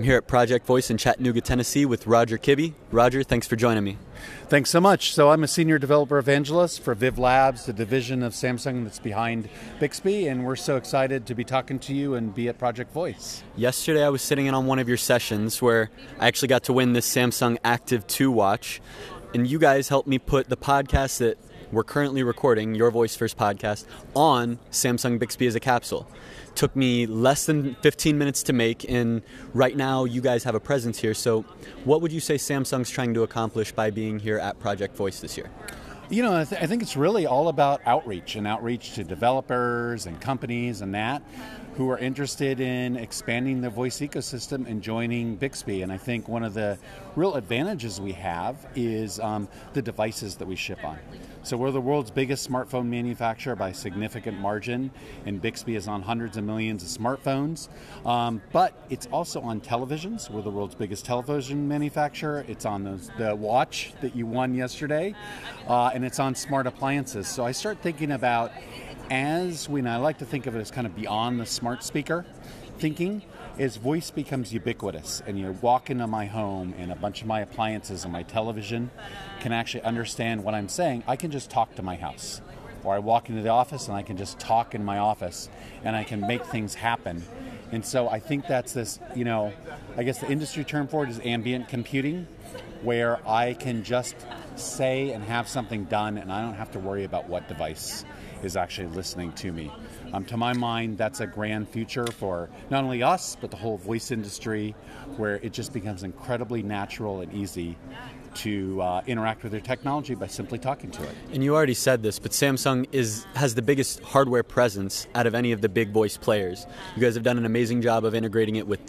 I'm here at Project Voice in Chattanooga, Tennessee with Roger Kibbe. Roger, thanks for joining me. Thanks so much. So, I'm a senior developer evangelist for Viv Labs, the division of Samsung that's behind Bixby, and we're so excited to be talking to you and be at Project Voice. Yesterday, I was sitting in on one of your sessions where I actually got to win this Samsung Active 2 watch, and you guys helped me put the podcast that we're currently recording, Your Voice First podcast, on Samsung Bixby as a capsule. Took me less than 15 minutes to make, and right now you guys have a presence here. So, what would you say Samsung's trying to accomplish by being here at Project Voice this year? You know, I, th- I think it's really all about outreach and outreach to developers and companies and that who are interested in expanding the voice ecosystem and joining Bixby. And I think one of the real advantages we have is um, the devices that we ship on. So we're the world's biggest smartphone manufacturer by significant margin, and Bixby is on hundreds of millions of smartphones. Um, but it's also on televisions. We're the world's biggest television manufacturer. It's on those, the watch that you won yesterday, uh, and it's on smart appliances. So I start thinking about as when I like to think of it as kind of beyond the smart speaker thinking as voice becomes ubiquitous and you walk into my home and a bunch of my appliances and my television can actually understand what I'm saying, I can just talk to my house. Or I walk into the office and I can just talk in my office and I can make things happen. And so I think that's this, you know, I guess the industry term for it is ambient computing, where I can just say and have something done and I don't have to worry about what device is actually listening to me. Um, to my mind, that's a grand future for not only us, but the whole voice industry, where it just becomes incredibly natural and easy to uh, interact with their technology by simply talking to it. And you already said this, but Samsung is has the biggest hardware presence out of any of the big voice players. You guys have done an amazing job of integrating it with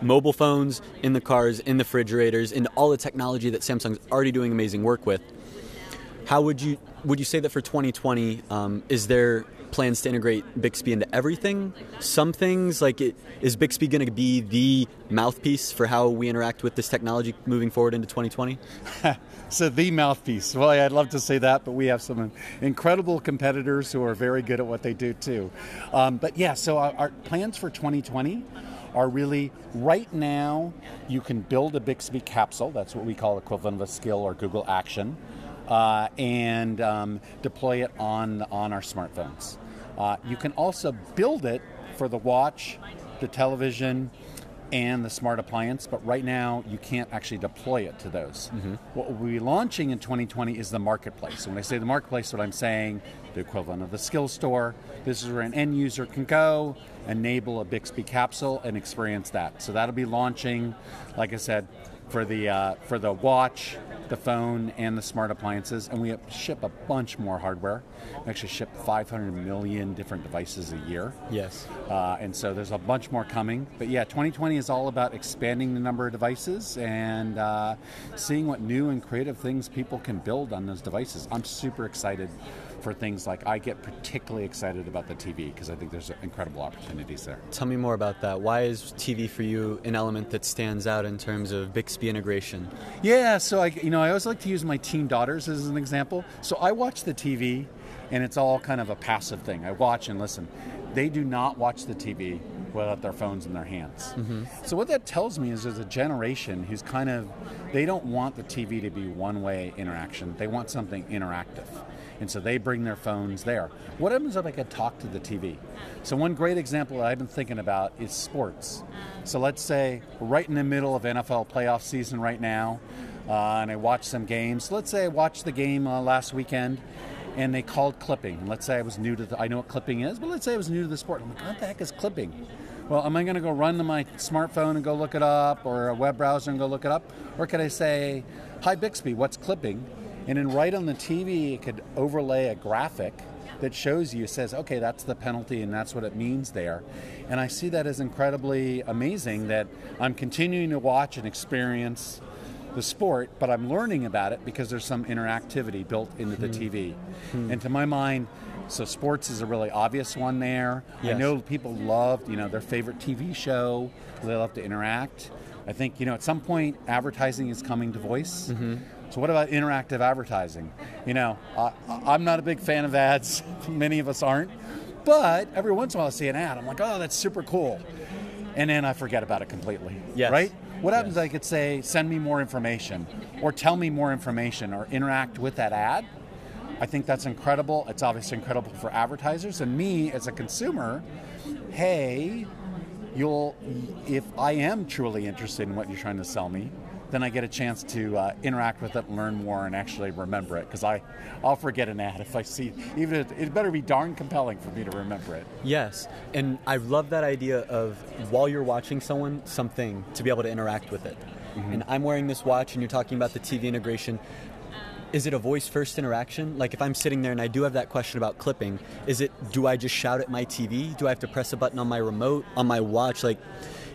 mobile phones, in the cars, in the refrigerators, in all the technology that Samsung's already doing amazing work with. How would you would you say that for 2020 um, is there plans to integrate Bixby into everything? Some things like it, is Bixby going to be the mouthpiece for how we interact with this technology moving forward into 2020? so the mouthpiece. Well, I'd love to say that, but we have some incredible competitors who are very good at what they do too. Um, but yeah, so our, our plans for 2020 are really right now you can build a Bixby capsule. That's what we call equivalent of a skill or Google Action. Uh, and um, deploy it on on our smartphones. Uh, you can also build it for the watch, the television, and the smart appliance, but right now you can't actually deploy it to those. Mm-hmm. What we'll be launching in 2020 is the marketplace. And when I say the marketplace, what I'm saying, the equivalent of the skill store. This is where an end user can go, enable a Bixby capsule, and experience that. So that'll be launching, like I said, for the uh, for the watch, the phone, and the smart appliances, and we ship a bunch more hardware. We actually ship 500 million different devices a year. Yes. Uh, and so there's a bunch more coming. But yeah, 2020 is all about expanding the number of devices and uh, seeing what new and creative things people can build on those devices. I'm super excited for things like I get particularly excited about the TV because I think there's incredible opportunities there. Tell me more about that. Why is TV for you an element that stands out in terms of Bixby integration? Yeah, so I you know I always like to use my teen daughters as an example. So I watch the TV and it's all kind of a passive thing. I watch and listen. They do not watch the TV without their phones in their hands. Mm-hmm. So what that tells me is there's a generation who's kind of they don't want the TV to be one-way interaction. They want something interactive and so they bring their phones there. What happens if I could talk to the TV? So one great example that I've been thinking about is sports. So let's say right in the middle of NFL playoff season right now, uh, and I watch some games. Let's say I watched the game uh, last weekend, and they called clipping. Let's say I was new to the, I know what clipping is, but let's say I was new to the sport. I'm like, what the heck is clipping? Well, am I going to go run to my smartphone and go look it up, or a web browser and go look it up, or could I say, "Hi Bixby, what's clipping?" And then right on the TV, it could overlay a graphic that shows you, says, okay, that's the penalty and that's what it means there. And I see that as incredibly amazing that I'm continuing to watch and experience the sport, but I'm learning about it because there's some interactivity built into the hmm. TV. Hmm. And to my mind, so sports is a really obvious one there. I know people love, you know, their favorite TV show. They love to interact. I think, you know, at some point, advertising is coming to voice. Mm-hmm. So what about interactive advertising? You know, I, I'm not a big fan of ads. Many of us aren't. But every once in a while, I see an ad. I'm like, oh, that's super cool. And then I forget about it completely. Yes. Right? What happens? I could say, send me more information, or tell me more information, or interact with that ad. I think that's incredible. It's obviously incredible for advertisers and me as a consumer. Hey, you'll if I am truly interested in what you're trying to sell me, then I get a chance to uh, interact with it, learn more, and actually remember it. Because I, I'll forget an ad if I see. Even if, it better be darn compelling for me to remember it. Yes, and I love that idea of while you're watching someone something to be able to interact with it. And I'm wearing this watch, and you're talking about the TV integration. Is it a voice first interaction? Like if I'm sitting there and I do have that question about clipping, is it do I just shout at my TV? Do I have to press a button on my remote on my watch? Like,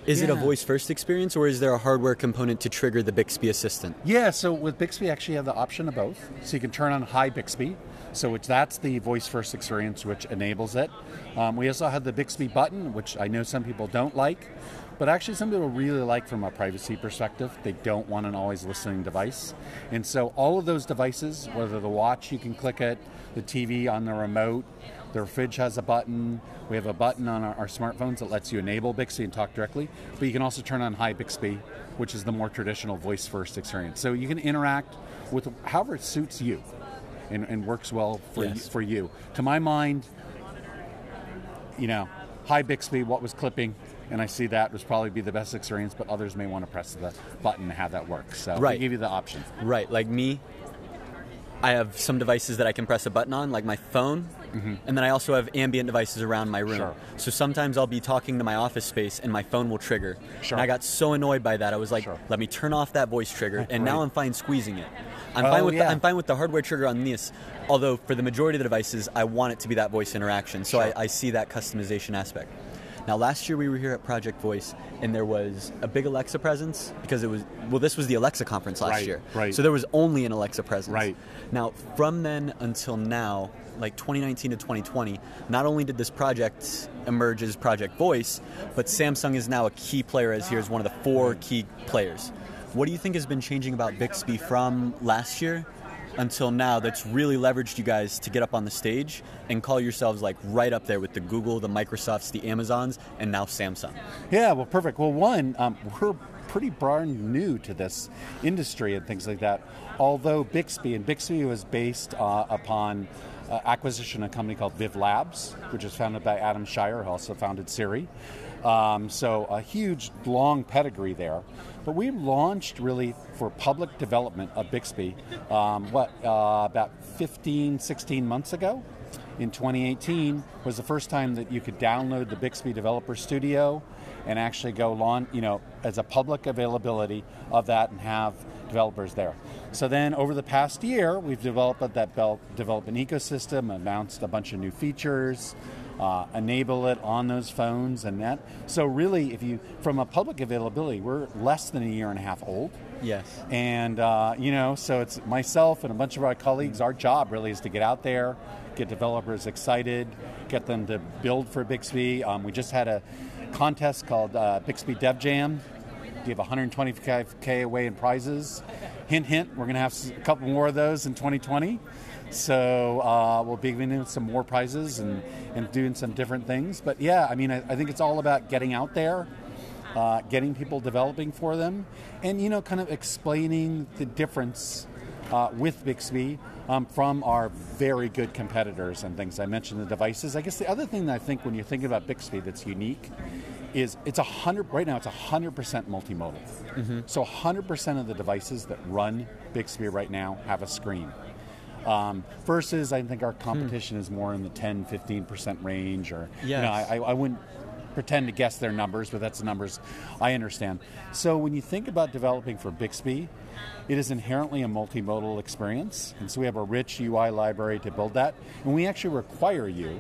is it a voice first experience, or is there a hardware component to trigger the Bixby Assistant? Yeah, so with Bixby, you actually, have the option of both. So you can turn on Hi Bixby, so which that's the voice first experience, which enables it. Um, we also have the Bixby button, which I know some people don't like, but actually some people really like from a privacy perspective. They don't want an always listening device, and so all of those devices, whether the watch, you can click it, the TV on the remote. The fridge has a button. We have a button on our, our smartphones that lets you enable Bixby and talk directly. But you can also turn on Hi Bixby, which is the more traditional voice first experience. So you can interact with however it suits you and, and works well for, Yes. you, for you. To my mind, you know, Hi Bixby, what was clipping, and I see that was probably be the best experience, but others may want to press the button to have that work. So we give you the option. Right, like me, I have some devices that I can press a button on, like my phone, and then I also have ambient devices around my room. Mm-hmm. Sure. So sometimes I'll be talking to my office space and my phone will trigger. Sure. And I got so annoyed by that, I was like, Sure. let me turn off that voice trigger, and now I'm fine squeezing it. I'm Oh, fine with yeah. the, I'm fine with the hardware trigger on this, although for the majority of the devices, I want it to be that voice interaction. So. I, I see that customization aspect. Now, last year we were here at Project Voice, and there was a big Alexa presence because it was well, this was the Alexa conference last Right, year, right. So there was only an Alexa presence. Right. Now, from then until now, like 2019 to 2020, not only did this project emerge as Project Voice, but Samsung is now a key player as here as one of the four key players. What do you think has been changing about Bixby from last year until now that's really leveraged you guys to get up on the stage and call yourselves like right up there with the Google, the Microsofts, the Amazons, and now Samsung? Yeah, well, perfect. Well, one, um, we're pretty brand new to this industry and things like that. Although Bixby, and Bixby was based uh, upon uh, acquisition of a company called Viv Labs, which was founded by Adam Cheyer, who also founded Siri. Um, so a huge, long pedigree there. But we launched really for public development of Bixby, um, what, uh, about 15, 16 months ago? In 2018 was the first time that you could download the Bixby Developer Studio and actually go on, you know, as a public availability of that and have developers there. So then over the past year, we've developed that development ecosystem, announced a bunch of new features, uh, enable it on those phones and that. So really, if you, from a public availability, we're less than a year and a half old. Yes. And, uh, you know, so it's myself and a bunch of our colleagues, our job really is to get out there, get developers excited, get them to build for Bixby. Um, we just had a contest called uh, Bixby Dev Jam. Give 125K away in prizes. Hint, hint, we're going to have a couple more of those in 2020. So uh, we'll be giving some more prizes and, and doing some different things. But yeah, I mean, I, I think it's all about getting out there, uh, getting people developing for them, and you know, kind of explaining the difference uh, with Bixby um, from our very good competitors and things. I mentioned the devices. I guess the other thing that I think when you're thinking about Bixby that's unique is it's a hundred right now. It's a hundred percent multimodal. So hundred percent of the devices that run Bixby right now have a screen. Um, versus, I think our competition is more in the 10, 15% range, or you know, I, I wouldn't pretend to guess their numbers, but that's the numbers I understand. So when you think about developing for Bixby, it is inherently a multimodal experience, and so we have a rich UI library to build that, and we actually require you.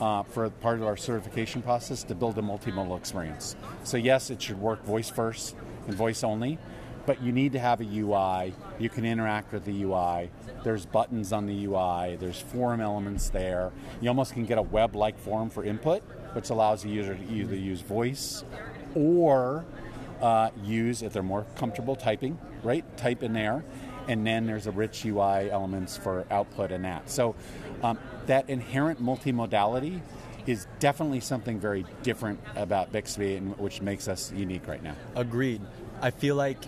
Uh, for part of our certification process to build a multimodal experience. So yes, it should work voice first and voice only, but you need to have a UI. You can interact with the UI. There's buttons on the UI. There's form elements there. You almost can get a web-like form for input, which allows the user to either use voice or uh, use, if they're more comfortable typing, right? Type in there. And then there's a rich UI elements for output and that. So um, that inherent multimodality is definitely something very different about Bixby, and which makes us unique right now. Agreed. I feel like,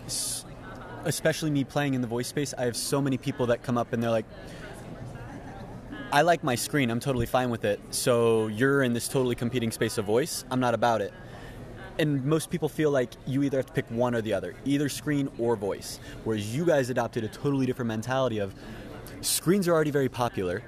especially me playing in the voice space, I have so many people that come up and they're like, I like my screen, I'm totally fine with it. So you're in this totally competing space of voice, I'm not about it. And most people feel like you either have to pick one or the other, either screen or voice. Whereas you guys adopted a totally different mentality of screens are already very popular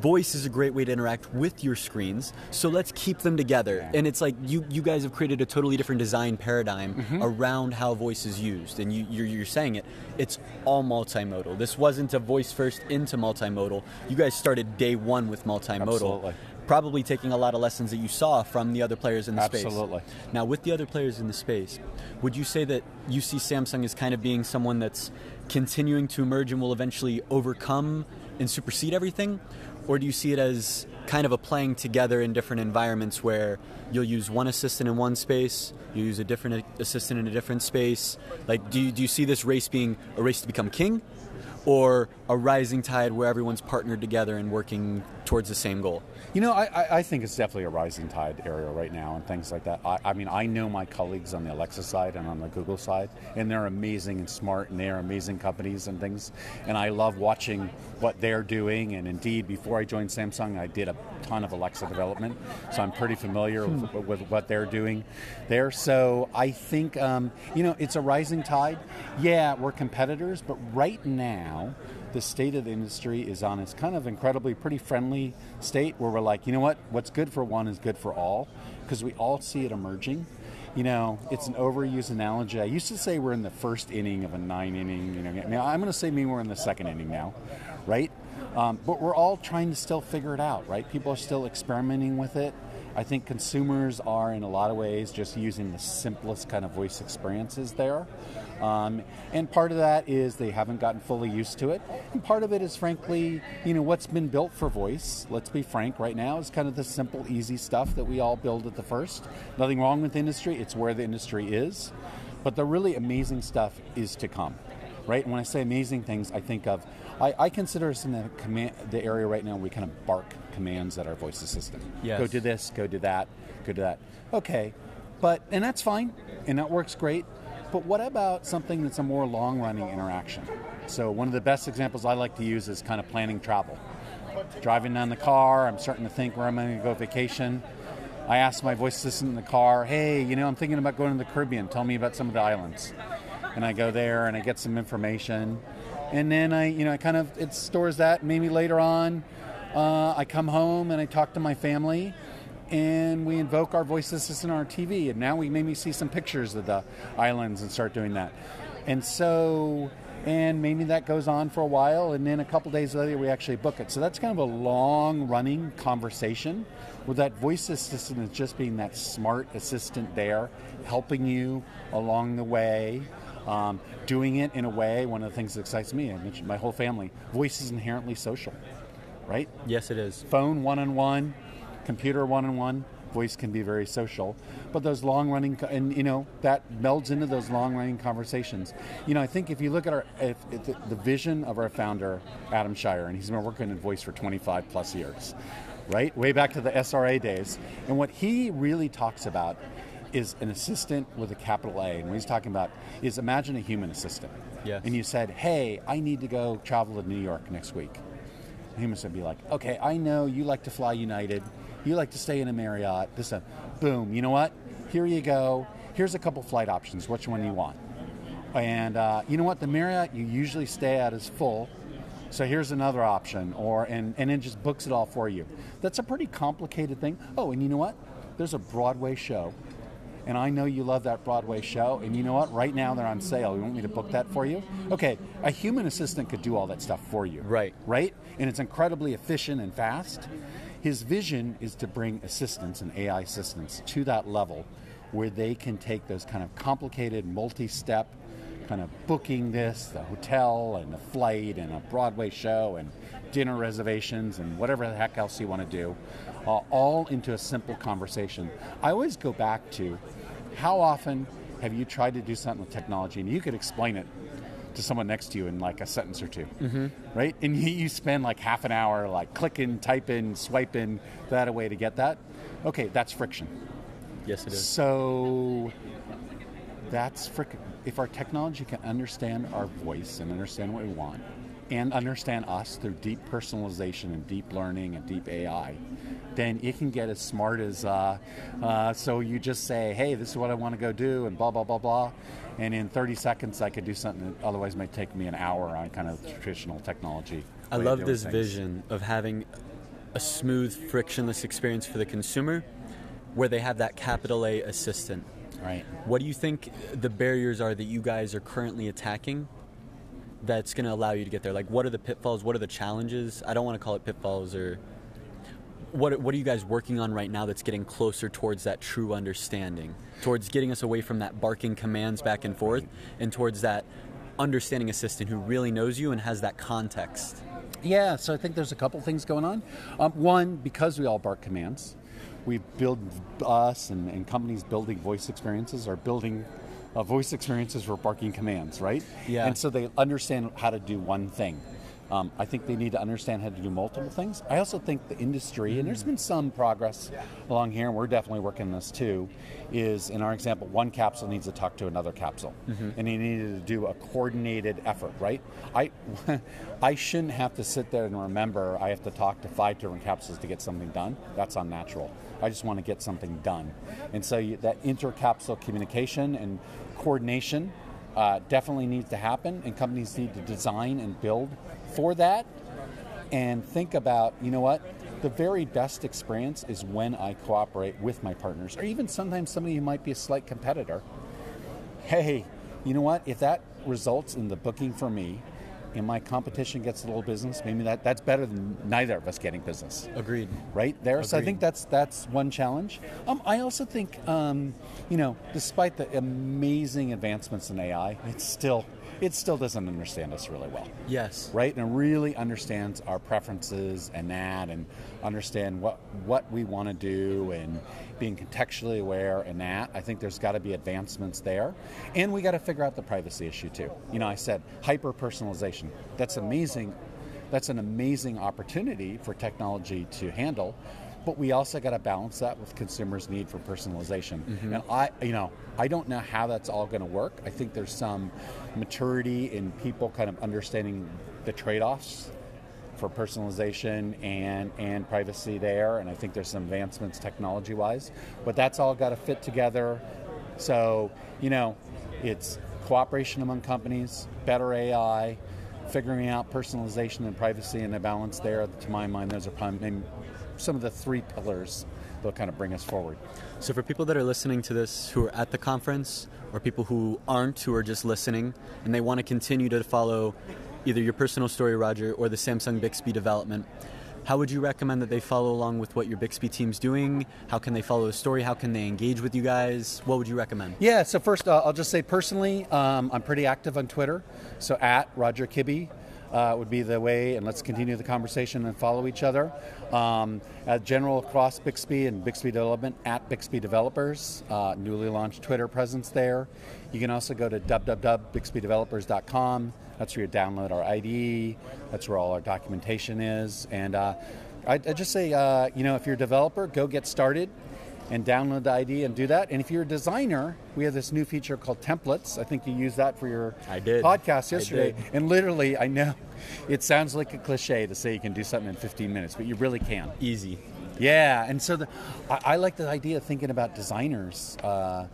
voice is a great way to interact with your screens so let's keep them together and it's like you you guys have created a totally different design paradigm mm-hmm. around how voice is used and you, you're, you're saying it it's all multimodal this wasn't a voice first into multimodal you guys started day one with multimodal Absolutely probably taking a lot of lessons that you saw from the other players in the Absolutely. space. Absolutely. Now, with the other players in the space, would you say that you see Samsung as kind of being someone that's continuing to emerge and will eventually overcome and supersede everything? Or do you see it as kind of a playing together in different environments where you'll use one assistant in one space, you use a different assistant in a different space? Like, do you, do you see this race being a race to become king? Or a rising tide where everyone's partnered together and working towards the same goal? You know, I, I think it's definitely a rising tide area right now and things like that. I, I, mean, I know my colleagues on the Alexa side and on the Google side, and they're amazing and smart, and they're amazing companies and things. And I love watching what they're doing. And indeed, before I joined Samsung, I did a ton of Alexa development, so I'm pretty familiar with, hmm. with what they're doing there. So I think, um, you know, it's a rising tide. Yeah, we're competitors, but right now, the state of the industry is on its kind of incredibly pretty friendly state where we're like, you know what, what's good for one is good for all because we all see it emerging. You know, it's an overused analogy. I used to say we're in the first inning of a nine inning. You know, now I'm going to say we're in the second inning now, right? Um, but we're all trying to still figure it out, right? People are still experimenting with it. I think consumers are, in a lot of ways, just using the simplest kind of voice experiences there. Um, and part of that is they haven't gotten fully used to it. And part of it is, frankly, you know, what's been built for voice, let's be frank right now, is kind of the simple, easy stuff that we all build at the first. Nothing wrong with the industry, it's where the industry is. But the really amazing stuff is to come, right? And when I say amazing things, I think of, I, I consider us in the, command, the area right now where we kind of bark commands at our voice assistant. Yes. Go do this, go do that, go do that. Okay, but, and that's fine, and that works great. But what about something that's a more long running interaction? So, one of the best examples I like to use is kind of planning travel. Driving down the car, I'm starting to think where I'm going to go vacation. I ask my voice assistant in the car, hey, you know, I'm thinking about going to the Caribbean. Tell me about some of the islands. And I go there and I get some information. And then I, you know, I kind of, it stores that. Maybe later on, uh, I come home and I talk to my family and we invoke our voice assistant on our TV, and now we maybe see some pictures of the islands and start doing that. And so, and maybe that goes on for a while, and then a couple days later we actually book it. So that's kind of a long running conversation with that voice assistant is just being that smart assistant there, helping you along the way. Um, doing it in a way, one of the things that excites me, I mentioned my whole family, voice is inherently social, right? Yes, it is. Phone one on one, computer one on one, voice can be very social. But those long running, and you know, that melds into those long running conversations. You know, I think if you look at our, if, if the, the vision of our founder, Adam Cheyer, and he's been working in voice for 25 plus years, right? Way back to the SRI days. And what he really talks about is an assistant with a capital A. And what he's talking about is imagine a human assistant. Yes. And you said, hey, I need to go travel to New York next week. The human would be like, okay, I know you like to fly United you like to stay in a Marriott, this, uh, boom, you know what? Here you go. Here's a couple flight options. Which one do you want? And uh, you know what? The Marriott you usually stay at is full. So here's another option, or and, and it just books it all for you. That's a pretty complicated thing. Oh, and you know what? There's a Broadway show and I know you love that Broadway show, and you know what? Right now they're on sale. You want me to book that for you? Okay, a human assistant could do all that stuff for you. Right. Right? And it's incredibly efficient and fast. His vision is to bring assistants and AI assistants to that level where they can take those kind of complicated, multi step kind of booking this, the hotel and the flight and a Broadway show and dinner reservations and whatever the heck else you want to do, uh, all into a simple conversation. I always go back to how often have you tried to do something with technology and you could explain it to someone next to you in like a sentence or 2 mm-hmm. right? And you, you spend like half an hour like clicking, typing, swiping that away to get that. Okay, that's friction. Yes, it is. So that's friction. If our technology can understand our voice and understand what we want, and understand us through deep personalization and deep learning and deep AI, then it can get as smart as uh, uh, so you just say, hey, this is what I want to go do, and blah, blah, blah, blah. And in 30 seconds, I could do something that otherwise might take me an hour on kind of traditional technology. I love this things. vision of having a smooth, frictionless experience for the consumer where they have that capital A assistant. Right. What do you think the barriers are that you guys are currently attacking that's going to allow you to get there? Like, what are the pitfalls? What are the challenges? I don't want to call it pitfalls or. What, what are you guys working on right now that's getting closer towards that true understanding? Towards getting us away from that barking commands back and forth and towards that understanding assistant who really knows you and has that context? Yeah, so I think there's a couple things going on. Um, one, because we all bark commands, we build us and, and companies building voice experiences are building uh, voice experiences for barking commands, right? Yeah. And so they understand how to do one thing. Um, I think they need to understand how to do multiple things. I also think the industry, and there's been some progress along here, and we're definitely working on this too, is in our example, one capsule needs to talk to another capsule, mm-hmm. and you needed to do a coordinated effort, right? I, I shouldn't have to sit there and remember I have to talk to five different capsules to get something done. That's unnatural. I just want to get something done, and so you, that intercapsule communication and coordination uh, definitely needs to happen, and companies need to design and build for that. And think about, you know what, the very best experience is when I cooperate with my partners, or even sometimes somebody who might be a slight competitor. Hey, you know what, if that results in the booking for me, and my competition gets a little business, maybe that, that's better than neither of us getting business. Agreed. Right there. Agreed. So I think that's that's one challenge. Um, I also think, um, you know, despite the amazing advancements in AI, it's still it still doesn't understand us really well. Yes. Right? And it really understands our preferences and that and understand what what we want to do and being contextually aware and that. I think there's got to be advancements there. And we got to figure out the privacy issue too. You know, I said hyper personalization. That's amazing. That's an amazing opportunity for technology to handle but we also got to balance that with consumers' need for personalization. Mm-hmm. And I, you know, I don't know how that's all going to work. I think there's some maturity in people kind of understanding the trade-offs for personalization and and privacy there, and I think there's some advancements technology-wise. But that's all got to fit together. So you know, it's cooperation among companies, better AI, figuring out personalization and privacy and the balance there. To my mind, those are probably some of the three pillars that'll kind of bring us forward. So, for people that are listening to this who are at the conference, or people who aren't, who are just listening, and they want to continue to follow either your personal story, Roger, or the Samsung Bixby development, how would you recommend that they follow along with what your Bixby team's doing? How can they follow the story? How can they engage with you guys? What would you recommend? Yeah, so first, uh, I'll just say personally, um, I'm pretty active on Twitter. So at Roger Kibbe, uh, would be the way, and let's continue the conversation and follow each other. Um, at general across Bixby and Bixby Development at Bixby Developers, uh, newly launched Twitter presence there. You can also go to www.bixbydevelopers.com. That's where you download our IDE. That's where all our documentation is. And uh, I, I, just say, uh, you know, if you're a developer, go get started and download the ID and do that. And if you're a designer, we have this new feature called templates. I think you used that for your I did. podcast yesterday. And literally, I know it sounds like a cliche to say you can do something in 15 minutes, but you really can. Easy. Yeah, and so the, I, I, like the idea of thinking about designers. Uh,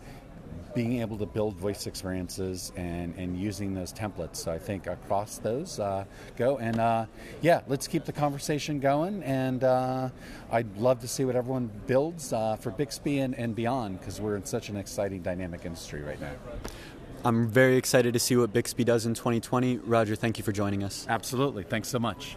being able to build voice experiences and, and using those templates. So I think across those uh, go. And uh, yeah, let's keep the conversation going. And uh, I'd love to see what everyone builds uh, for Bixby and, and beyond because we're in such an exciting, dynamic industry right now. I'm very excited to see what Bixby does in 2020. Roger, thank you for joining us. Absolutely. Thanks so much.